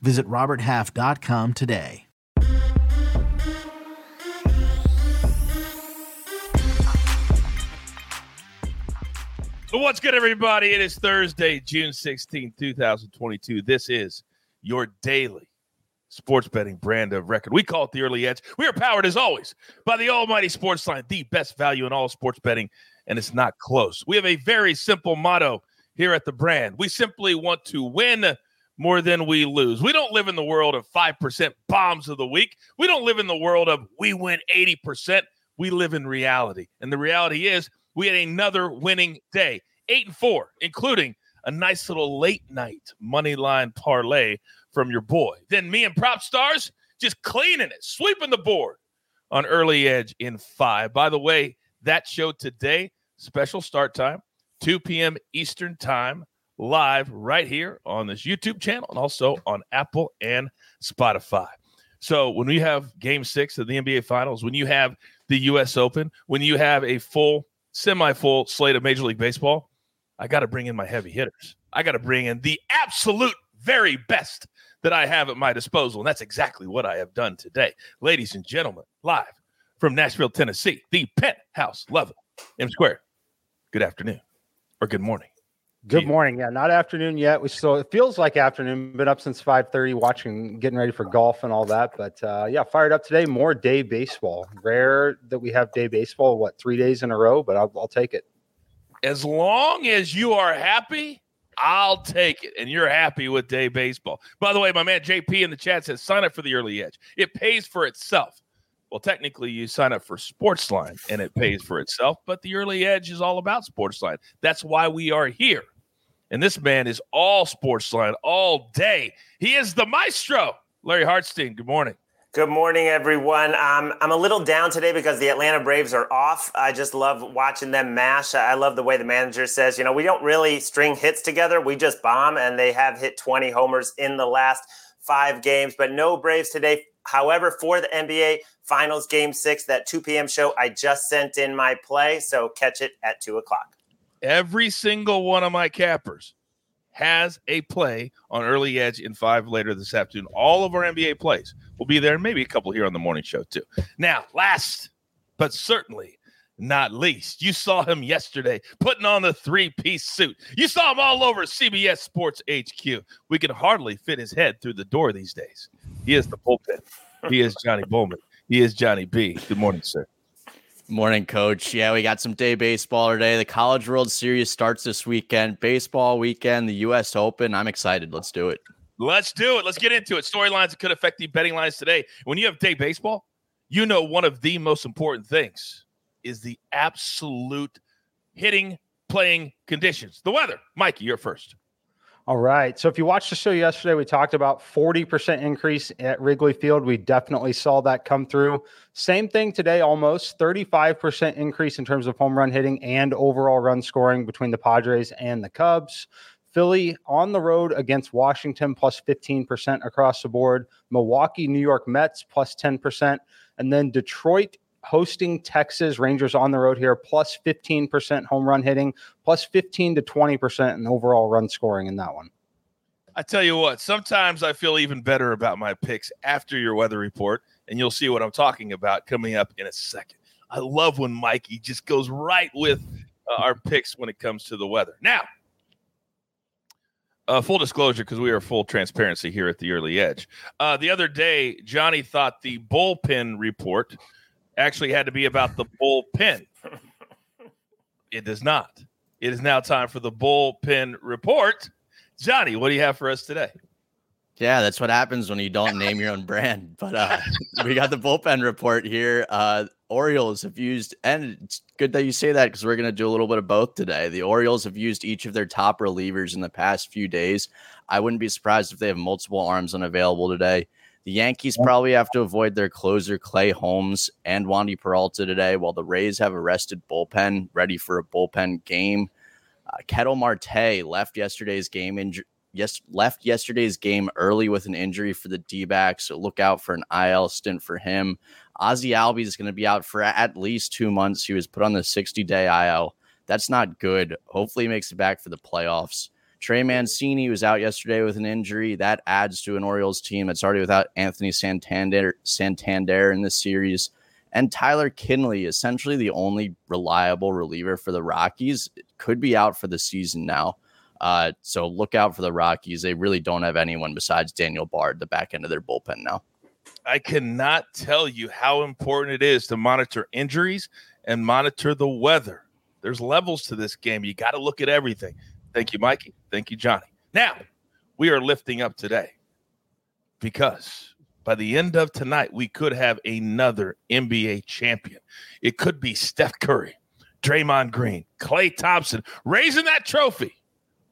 Visit RobertHalf.com today. What's good, everybody? It is Thursday, June 16, 2022. This is your daily sports betting brand of record. We call it the early edge. We are powered, as always, by the almighty sports line, the best value in all sports betting, and it's not close. We have a very simple motto here at the brand. We simply want to win more than we lose. We don't live in the world of 5% bombs of the week. We don't live in the world of we win 80%. We live in reality. And the reality is, we had another winning day, eight and four, including a nice little late night money line parlay from your boy. Then me and Prop Stars just cleaning it, sweeping the board on early edge in five. By the way, that show today, special start time, 2 p.m. Eastern time, live right here on this YouTube channel and also on Apple and Spotify. So when we have game six of the NBA Finals, when you have the U.S. Open, when you have a full semi full slate of Major League Baseball, I got to bring in my heavy hitters. I got to bring in the absolute very best that I have at my disposal. And that's exactly what I have done today. Ladies and gentlemen, live from Nashville, Tennessee, the penthouse level M Square. Good afternoon or good morning. Good morning. Yeah, not afternoon yet. We still it feels like afternoon. Been up since five thirty, watching, getting ready for golf and all that. But uh, yeah, fired up today. More day baseball. Rare that we have day baseball. What three days in a row? But I'll, I'll take it. As long as you are happy, I'll take it. And you're happy with day baseball. By the way, my man JP in the chat says sign up for the early edge. It pays for itself. Well, technically, you sign up for Sportsline and it pays for itself, but the early edge is all about Sportsline. That's why we are here. And this man is all sports line all day. He is the maestro, Larry Hartstein. Good morning. Good morning, everyone. Um, I'm a little down today because the Atlanta Braves are off. I just love watching them mash. I love the way the manager says, you know, we don't really string hits together. We just bomb, and they have hit 20 homers in the last five games, but no Braves today. However, for the NBA Finals Game Six, that 2 p.m. show, I just sent in my play. So catch it at 2 o'clock. Every single one of my cappers has a play on early edge in five later this afternoon. All of our NBA plays will be there, and maybe a couple here on the morning show too. Now, last but certainly not least, you saw him yesterday putting on the three piece suit. You saw him all over CBS Sports HQ. We can hardly fit his head through the door these days. He is the bullpen. He is Johnny Bollman. He is Johnny B. Good morning, sir. Morning, coach. Yeah, we got some day baseball today. The College World Series starts this weekend. Baseball weekend, the U.S. Open. I'm excited. Let's do it. Let's do it. Let's get into it. Storylines that could affect the betting lines today. When you have day baseball, you know one of the most important things is the absolute hitting playing conditions. The weather. Mikey, you're first. All right. So if you watched the show yesterday, we talked about 40% increase at Wrigley Field. We definitely saw that come through. Same thing today, almost 35% increase in terms of home run hitting and overall run scoring between the Padres and the Cubs. Philly on the road against Washington plus 15% across the board. Milwaukee, New York Mets plus 10%. And then Detroit hosting Texas Rangers on the road here, plus 15% home run hitting, plus 15 to 20% in overall run scoring in that one. I tell you what, sometimes I feel even better about my picks after your weather report, and you'll see what I'm talking about coming up in a second. I love when Mikey just goes right with uh, our picks when it comes to the weather. Now, uh, full disclosure, because we are full transparency here at the early edge. Uh, the other day, Johnny thought the bullpen report actually had to be about the bullpen. it does not. It is now time for the bullpen report. Johnny, what do you have for us today? Yeah, that's what happens when you don't name your own brand. But uh, we got the bullpen report here. Uh, Orioles have used, and it's good that you say that because we're going to do a little bit of both today. The Orioles have used each of their top relievers in the past few days. I wouldn't be surprised if they have multiple arms unavailable today. The Yankees probably have to avoid their closer Clay Holmes and Wandy Peralta today, while the Rays have a rested bullpen ready for a bullpen game. Uh, Ketel Marte left yesterday's game injury yes, left yesterday's game early with an injury for the D backs. So look out for an IL stint for him. Ozzie Albies is going to be out for at least two months. He was put on the 60 day IL. That's not good. Hopefully, he makes it back for the playoffs. Trey Mancini was out yesterday with an injury. That adds to an Orioles team that's already without Anthony Santander, Santander in this series. And Tyler Kinley, essentially the only reliable reliever for the Rockies, could be out for the season now. Uh, so look out for the Rockies. They really don't have anyone besides Daniel Bard, at the back end of their bullpen now. I cannot tell you how important it is to monitor injuries and monitor the weather. There's levels to this game. You got to look at everything. Thank you, Mikey. Thank you, Johnny. Now, we are lifting up today because by the end of tonight, we could have another NBA champion. It could be Steph Curry, Draymond Green, Klay Thompson raising that trophy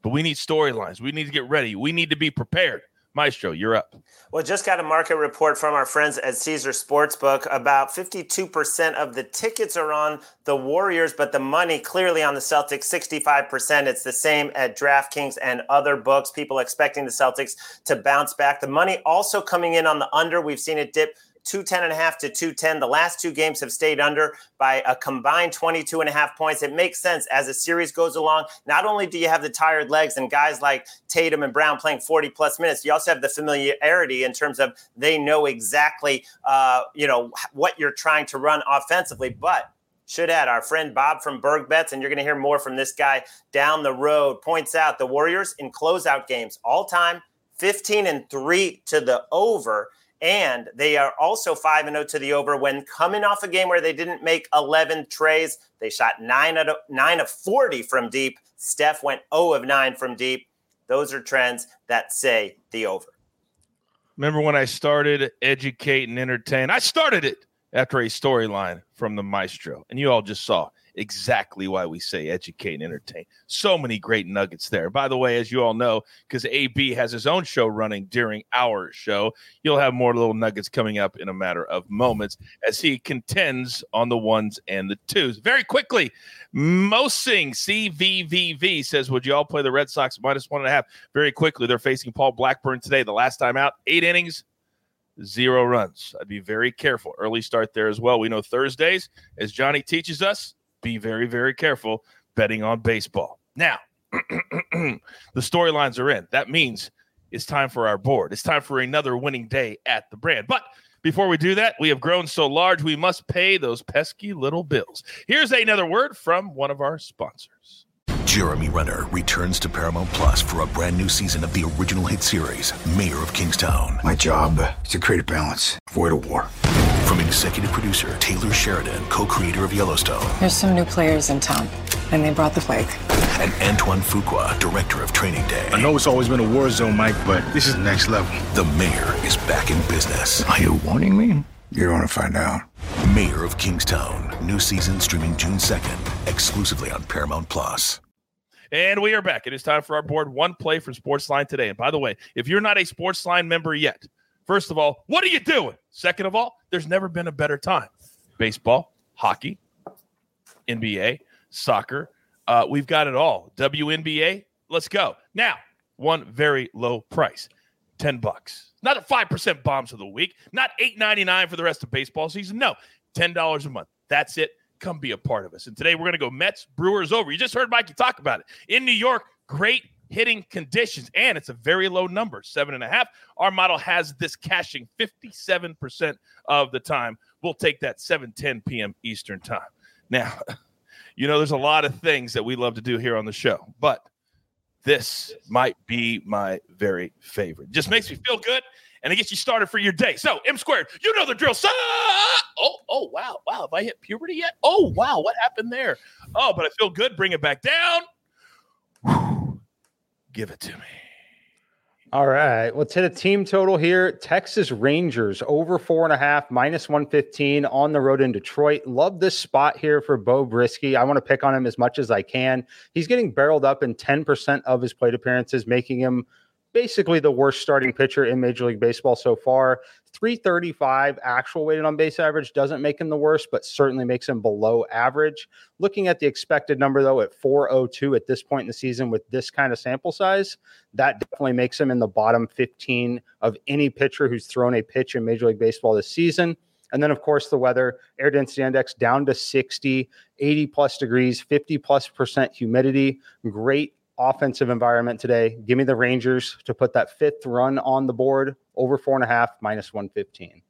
but we need storylines. We need to get ready. We need to be prepared. Maestro, you're up. Well, just got a market report from our friends at Caesar Sportsbook. About 52% of the tickets are on the Warriors, but the money clearly on the Celtics, 65%. It's the same at DraftKings and other books. People expecting the Celtics to bounce back. The money also coming in on the under. We've seen it dip 210 and a half to 210. The last two games have stayed under by a combined 22 and a half points. It makes sense as the series goes along. Not only do you have the tired legs and guys like Tatum and Brown playing 40 plus minutes, you also have the familiarity in terms of they know exactly, uh, you know, what you're trying to run offensively. But should add our friend Bob from Berg Bets, and you're going to hear more from this guy down the road. Points out the Warriors in closeout games all time, 15 and three to the over. And they are also 5 0 to the over when coming off a game where they didn't make 11 treys. They shot 9 out of 9 of 40 from deep. Steph went 0 of 9 from deep. Those are trends that say the over. Remember when I started educate and entertain? I started it after a storyline from the maestro, and you all just saw exactly why we say educate and entertain. So many great nuggets there. By the way, as you all know, because AB has his own show running during our show, you'll have more little nuggets coming up in a matter of moments as he contends on the ones and the twos. Very quickly, Mosing CVVV says, Would you all play the Red Sox minus one and a half? Very quickly, they're facing Paul Blackburn today. The last time out, eight innings, zero runs. I'd be very careful. Early start there as well. We know Thursdays, as Johnny teaches us, be very, very careful betting on baseball. Now, the storylines are in. That means it's time for our board. It's time for another winning day at the brand. But before we do that, we have grown so large, we must pay those pesky little bills. Here's another word from one of our sponsors. Jeremy Renner returns to Paramount Plus for a brand new season of the original hit series, Mayor of Kingstown. My job is to create a balance, avoid a war. From executive producer Taylor Sheridan, co creator of Yellowstone. There's some new players in town, and they brought the plague. And Antoine Fuqua, director of Training Day. I know it's always been a war zone, Mike, but this is next level. The mayor is back in business. Are you warning me? You're going to find out. Mayor of Kingstown. New season streaming June 2nd, exclusively on Paramount Plus. And we are back. It is time for our board one play for Sportsline today. And by the way, if you're not a Sportsline member yet, First of all, what are you doing? Second of all, there's never been a better time. Baseball, hockey, NBA, soccer. Uh, we've got it all. WNBA, let's go. Now, one very low price 10 bucks. Not a 5% bombs of the week, not $8.99 for the rest of baseball season. No, $10 a month. That's it. Come be a part of us. And today we're going to go Mets, Brewers over. You just heard Mikey talk about it. In New York, great hitting conditions, and it's a very low number, seven and a half. Our model has this cashing 57% of the time. We'll take that 7 10 p.m. Eastern time. Now, you know, there's a lot of things that we love to do here on the show, but this might be my very favorite. Just makes me feel good and it gets you started for your day. So, M squared, you know the drill. So, oh, oh, wow, wow. Have I hit puberty yet? Oh, wow, what happened there? Oh, but I feel good. Bring it back down. Whew. Give it to me. All right. Let's hit a team total here. Texas Rangers over four and a half, minus 115 on the road in Detroit. Love this spot here for Beau Brieske. I want to pick on him as much as I can. He's getting barreled up in 10% of his plate appearances, making him basically the worst starting pitcher in Major League Baseball so far. 335 actual weighted on base average doesn't make him the worst, but certainly makes him below average. Looking at the expected number, though, at 402 at this point in the season with this kind of sample size, that definitely makes him in the bottom 15 of any pitcher who's thrown a pitch in Major League Baseball this season. And then, of course, the weather air density index down to 60, 80 plus degrees, 50 plus percent humidity. Great offensive environment today. Give me the Rangers to put that fifth run on the board over four and a half, minus 115.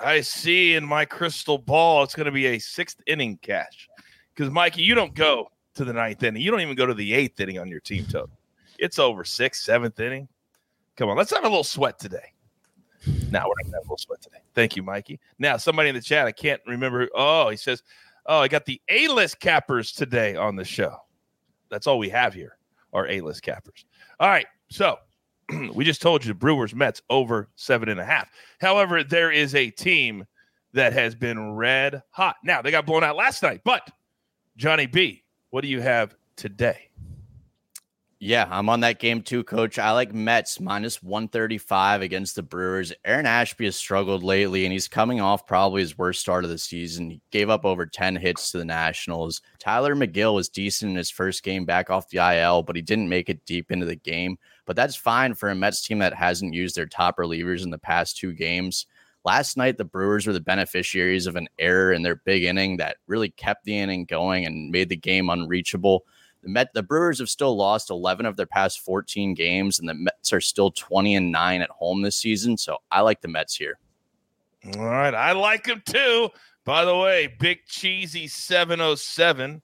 I see in my crystal ball it's going to be a sixth inning cash because, Mikey, you don't go to the ninth inning. You don't even go to the eighth inning on your team total. It's over sixth, seventh inning. Come on, let's have a little sweat today. Now we're not going to have a little sweat today. Thank you, Mikey. Now, somebody in the chat, I can't remember. Oh, he says, Oh, I got the A list cappers today on the show. That's all we have here are A list cappers. All right. So we just told you the Brewers Mets over seven and a half. However, there is a team that has been red hot. Now they got blown out last night, but Johnny B, what do you have today? Yeah, I'm on that game too, coach. I like Mets minus 135 against the Brewers. Aaron Ashby has struggled lately, and he's coming off probably his worst start of the season. He gave up over 10 hits to the Nationals. Tylor Megill was decent in his first game back off the IL, but he didn't make it deep into the game. But that's fine for a Mets team that hasn't used their top relievers in the past two games. Last night, the Brewers were the beneficiaries of an error in their big inning that really kept the inning going and made the game unreachable. The Met, the Brewers have still lost 11 of their past 14 games, and the Mets are still 20 and nine at home this season. So I like the Mets here. All right, I like them too. By the way, Big Cheesy 707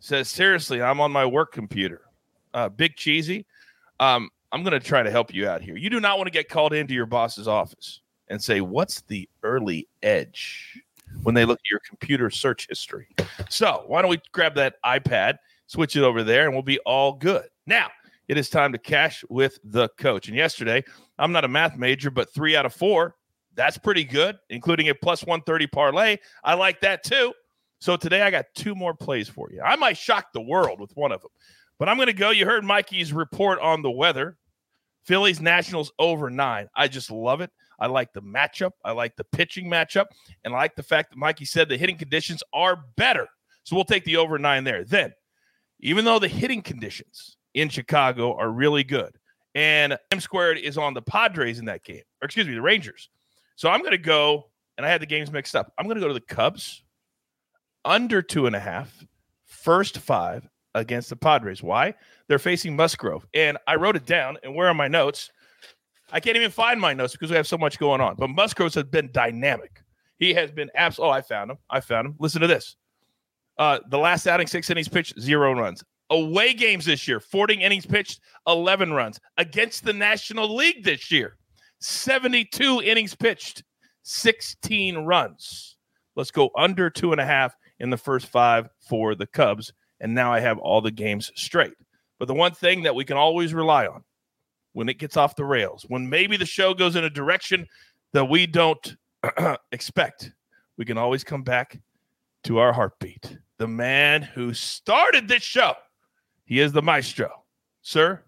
says, seriously, I'm on my work computer. Uh, Big Cheesy, um, I'm going to try to help you out here. You do not want to get called into your boss's office and say, What's the early edge? when they look at your computer search history. So, why don't we grab that iPad switch it over there, and we'll be all good. Now, it is time to cash with the coach. And yesterday, I'm not a math major, but three out of four, that's pretty good, including a plus 130 parlay. I like that too. So today, I got two more plays for you. I might shock the world with one of them, but I'm going to go. You heard Mikey's report on the weather. Phillies Nationals over nine. I just love it. I like the matchup. I like the pitching matchup. And I like the fact that Mikey said the hitting conditions are better. So we'll take the over nine there. Then even though the hitting conditions in Chicago are really good. And M squared is on the Padres in that game, or excuse me, the Rangers. So I'm going to go, and I had the games mixed up. I'm going to go to the Cubs under two and a half, first five against the Padres. Why? They're facing Musgrove. And I wrote it down, and where are my notes? I can't even find my notes because we have so much going on. But Musgrove has been dynamic. He has been absolutely. Oh, I found him. I found him. Listen to this. Uh, the last outing, six innings pitched, zero runs. Away games this year, 40 innings pitched, 11 runs. Against the National League this year, 72 innings pitched, 16 runs. Let's go under two and a half in the first five for the Cubs. And now I have all the games straight. But the one thing that we can always rely on when it gets off the rails, when maybe the show goes in a direction that we don't expect, we can always come back to our heartbeat the man who started this show. He is the maestro. Sir,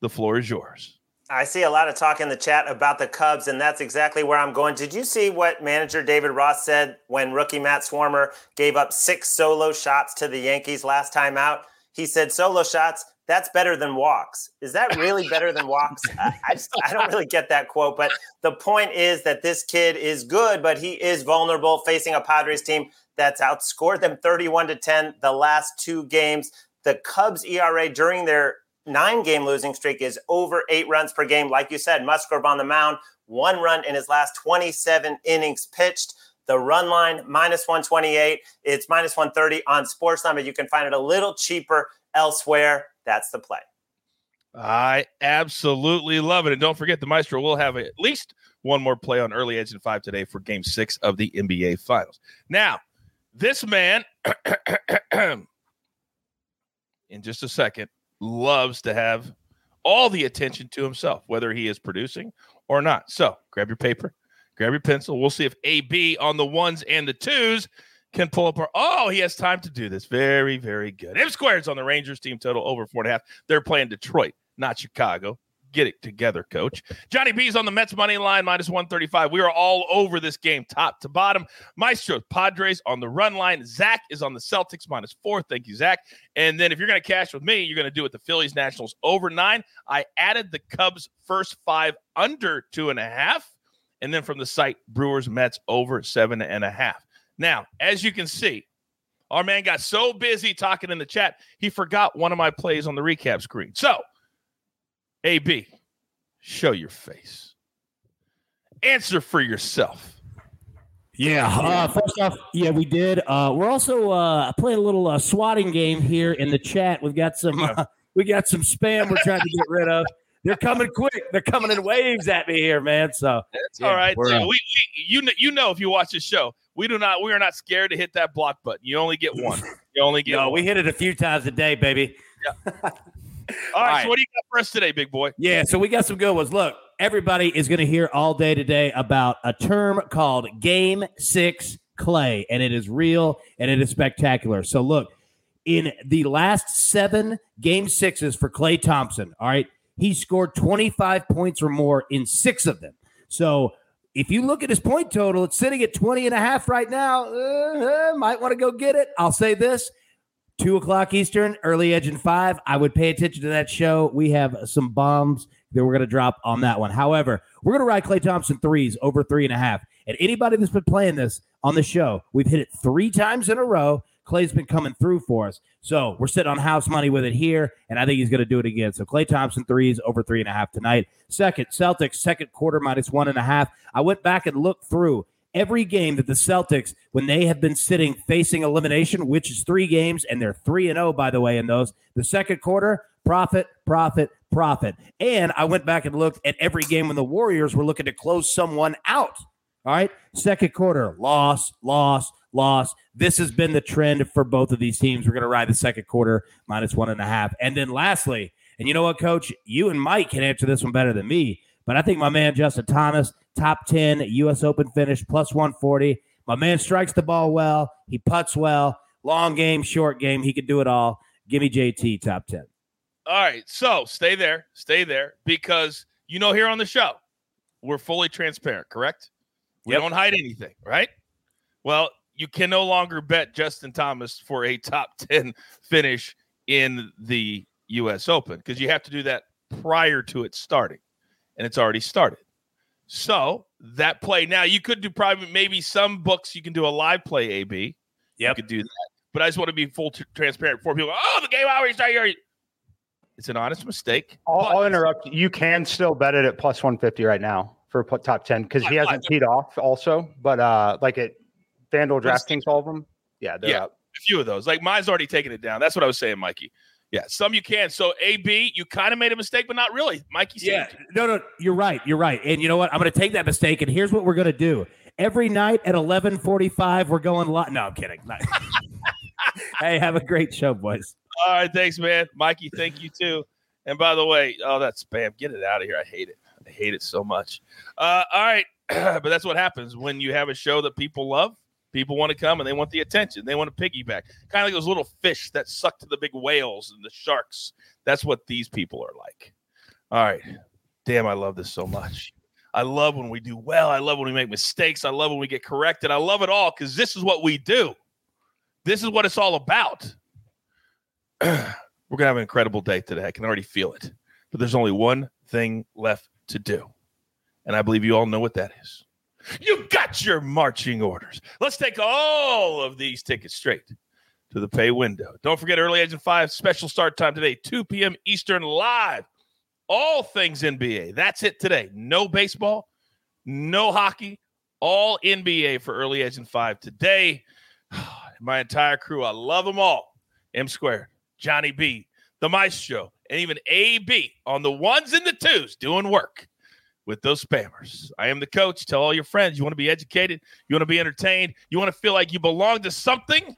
the floor is yours. I see a lot of talk in the chat about the Cubs, and that's exactly where I'm going. Did you see what manager David Ross said when rookie Matt Swarmer gave up six solo shots to the Yankees last time out? He said, solo shots, that's better than walks. Is that really better than walks? I, just, I don't really get that quote, but the point is that this kid is good, but he is vulnerable facing a Padres team that's outscored them 31 to 10 the last two games. The Cubs ERA during their nine game losing streak is over eight runs per game. Like you said, Musgrove on the mound, one run in his last 27 innings pitched. The run line minus 128. It's minus 130 on Sportsline, but you can find it a little cheaper elsewhere. That's the play. I absolutely love it. And don't forget, the Maestro will have at least one more play on early edge in five today for game six of the NBA Finals. Now, this man, in just a second, loves to have all the attention to himself, whether he is producing or not. So grab your paper, grab your pencil. We'll see if AB on the ones and the twos can pull up our. Oh, he has time to do this. Very, very good. M squares on the Rangers team total over four and a half. They're playing Detroit, not Chicago. Get it together, coach. Johnny B's on the Mets money line, minus 135. We are all over this game, top to bottom. Maestro Padres on the run line. Zach is on the Celtics, minus four. Thank you, Zach. And then if you're going to cash with me, you're going to do it the Phillies Nationals over nine. I added the Cubs first five under two and a half. And then from the site, Brewers Mets over seven and a half. Now, as you can see, our man got so busy talking in the chat, he forgot one of my plays on the recap screen. So, AB, show your face. Answer for yourself. Yeah. Uh, first off, yeah, we did. Uh, we're also uh, playing a little uh, swatting game here in the chat. We've got some. Uh, we got some spam we're trying to get rid of. They're coming quick. They're coming in waves at me here, man. So That's yeah, all right. we're, dude. uh, we, we, you, kn- you know, if you watch the show, we do not, we are not scared to hit that block button. You only get one. You only get no, one. we hit it a few times a day, baby. all right. So what do you got for us today, big boy? Yeah, so we got some good ones. Look, everybody is going to hear all day today about a term called Game Six Klay, and it is real and it is spectacular. So, look, in the last seven Game Sixes for Klay Thompson, all right, he scored 25 points or more in six of them. So, if you look at his point total, it's sitting at 20 and a half right now. Uh, might want to go get it. I'll say this two o'clock Eastern, early edge and five. I would pay attention to that show. We have some bombs that we're going to drop on that one. However, we're going to ride Klay Thompson threes over three and a half. And anybody that's been playing this on the show, we've hit it three times in a row. Klay's been coming through for us. So we're sitting on house money with it here, and I think he's going to do it again. So Klay Thompson threes over three and a half tonight. Second, Celtics, second quarter minus one and a half. I went back and looked through every game that the Celtics, when they have been sitting facing elimination, which is three games, and they're 3 and 0, by the way, in those, the second quarter, profit, profit, profit. And I went back and looked at every game when the Warriors were looking to close someone out. All right. Second quarter, loss, loss, loss. This has been the trend for both of these teams. We're going to ride the second quarter minus one and a half. And then lastly, and you know what, coach? You and Mike can answer this one better than me. But I think my man Justin Thomas, top 10 U.S. Open finish, plus 140. My man strikes the ball well. He puts well. Long game, short game. He can do it all. Give me JT, top 10. All right. So stay there, stay there, because you know, here on the show, we're fully transparent, correct? We don't hide anything, right? Well, you can no longer bet Justin Thomas for a top 10 finish in the US Open because you have to do that prior to it starting, and it's already started. So that play now you could do probably maybe some books you can do a live play AB. Yeah, You could do that. But I just want to be full t- transparent for people go, oh, the game already started. here." It's an honest mistake. I'll, I'll interrupt. You can still bet it at plus 150 right now for top 10 because he hasn't teed off also. But uh like at FanDuel, But DraftKings, all of them. Yeah, they're Yeah. up. a few of those. Like mine's already taken it down. That's what I was saying, Mikey. Yeah, some you can. So AB, you kind of made a mistake, but not really. Mikey said Yeah, no, no, you're right. You're right. And you know what? I'm going to take that mistake. And here's what we're going to do. Every night at 11:45, we're going live. No, I'm kidding. hey, have a great show, boys. All right, thanks, man. Mikey, thank you too. And by the way, oh, that's spam. Get it out of here. I hate it. I hate it so much. Uh, all right, but that's what happens when you have a show that people love. People want to come and they want the attention. They want to piggyback. Kind of like those little fish that suck to the big whales and the sharks. That's what these people are like. All right. Damn, I love this so much. I love when we do well. I love when we make mistakes. I love when we get corrected. I love it all because this is what we do. This is what it's all about. We're gonna have an incredible day today. I can already feel it. But there's only one thing left to do. And I believe you all know what that is. You got your marching orders. Let's take all of these tickets straight to the pay window. Don't forget early and five special start time today, 2 p.m. Eastern live. All things NBA. That's it today. No baseball, no hockey, all NBA for early and five today. My entire crew, I love them all. M squared, Johnny B, the Maestro, and even AB on the ones and the twos doing work with those spammers. I am the coach. Tell all your friends you want to be educated, you want to be entertained, you want to feel like you belong to something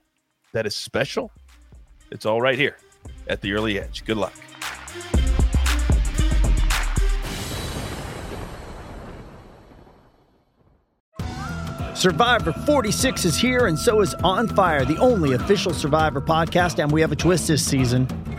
that is special. It's all right here at the early edge. Good luck. Survivor 46 is here, and so is On Fire, the only official Survivor podcast. And we have a twist this season.